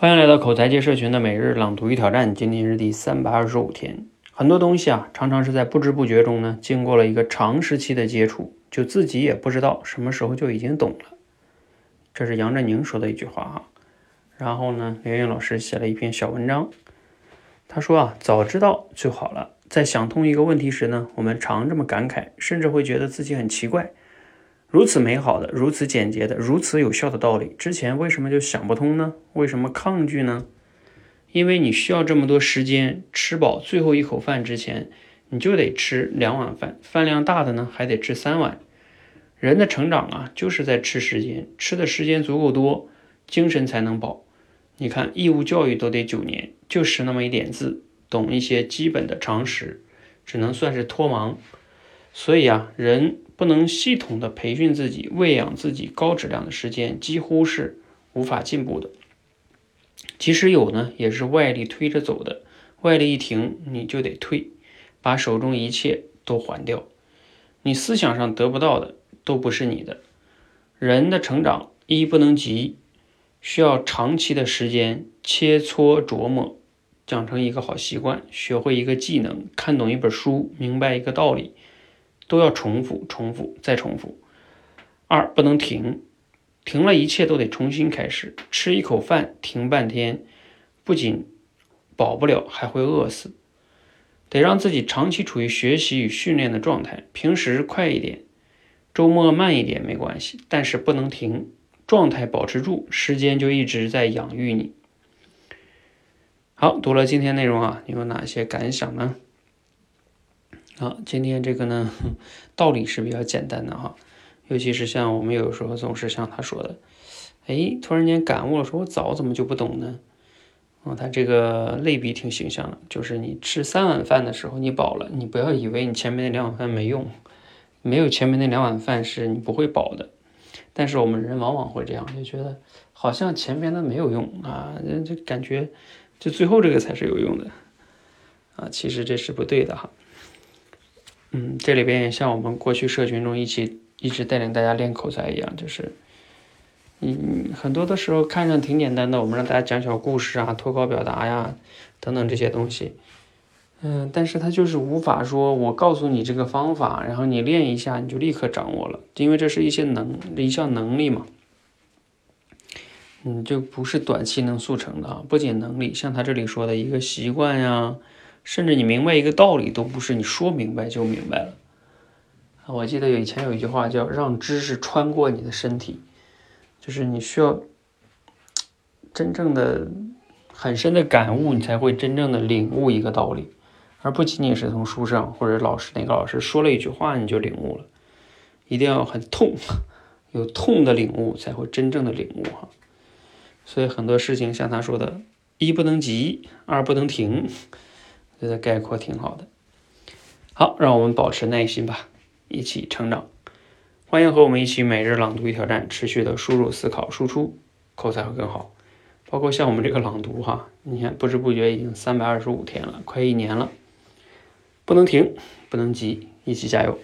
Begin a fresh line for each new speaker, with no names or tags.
欢迎来到口才界社群的每日朗读与挑战，今天是第三百二十五天。很多东西啊，常常是在不知不觉中呢，经过了一个长时期的接触，就自己也不知道什么时候就已经懂了。这是杨振宁说的一句话哈。然后呢，刘云老师写了一篇小文章，他说啊，早知道就好了。在想通一个问题时呢，我们常这么感慨，甚至会觉得自己很奇怪。如此美好的、如此简洁的、如此有效的道理，之前为什么就想不通呢？为什么抗拒呢？因为你需要这么多时间吃饱最后一口饭之前，你就得吃两碗饭，饭量大的呢还得吃三碗。人的成长啊，就是在吃时间，吃的时间足够多，精神才能饱。你看，义务教育都得九年，就识那么一点字，懂一些基本的常识，只能算是脱盲。所以啊，人。不能系统的培训自己、喂养自己高质量的时间，几乎是无法进步的。即使有呢，也是外力推着走的。外力一停，你就得退，把手中一切都还掉。你思想上得不到的，都不是你的。人的成长一不能急，需要长期的时间切磋琢磨，养成一个好习惯，学会一个技能，看懂一本书，明白一个道理。都要重复、重复、再重复。二不能停，停了一切都得重新开始。吃一口饭停半天，不仅饱不了，还会饿死。得让自己长期处于学习与训练的状态。平时快一点，周末慢一点没关系，但是不能停，状态保持住，时间就一直在养育你。好，读了今天内容啊，你有哪些感想呢？好，今天这个呢，道理是比较简单的哈，尤其是像我们有时候总是像他说的，哎，突然间感悟了，说我早怎么就不懂呢？哦，他这个类比挺形象的，就是你吃三碗饭的时候你饱了，你不要以为你前面那两碗饭没用，没有前面那两碗饭是你不会饱的。但是我们人往往会这样，就觉得好像前面的没有用啊，就感觉就最后这个才是有用的啊，其实这是不对的哈。嗯，这里边也像我们过去社群中一起一直带领大家练口才一样，就是，嗯，很多的时候看着挺简单的，我们让大家讲小故事啊、脱稿表达呀等等这些东西，嗯，但是他就是无法说，我告诉你这个方法，然后你练一下你就立刻掌握了，因为这是一些能一项能力嘛，嗯，就不是短期能速成的啊，不仅能力，像他这里说的一个习惯呀。甚至你明白一个道理，都不是你说明白就明白了。我记得以前有一句话叫“让知识穿过你的身体”，就是你需要真正的很深的感悟，你才会真正的领悟一个道理，而不仅仅是从书上或者老师哪个老师说了一句话你就领悟了。一定要很痛，有痛的领悟才会真正的领悟哈。所以很多事情像他说的，一不能急，二不能停。觉得概括挺好的，好，让我们保持耐心吧，一起成长。欢迎和我们一起每日朗读与挑战，持续的输入、思考、输出，口才会更好。包括像我们这个朗读哈，你看不知不觉已经三百二十五天了，快一年了，不能停，不能急，一起加油。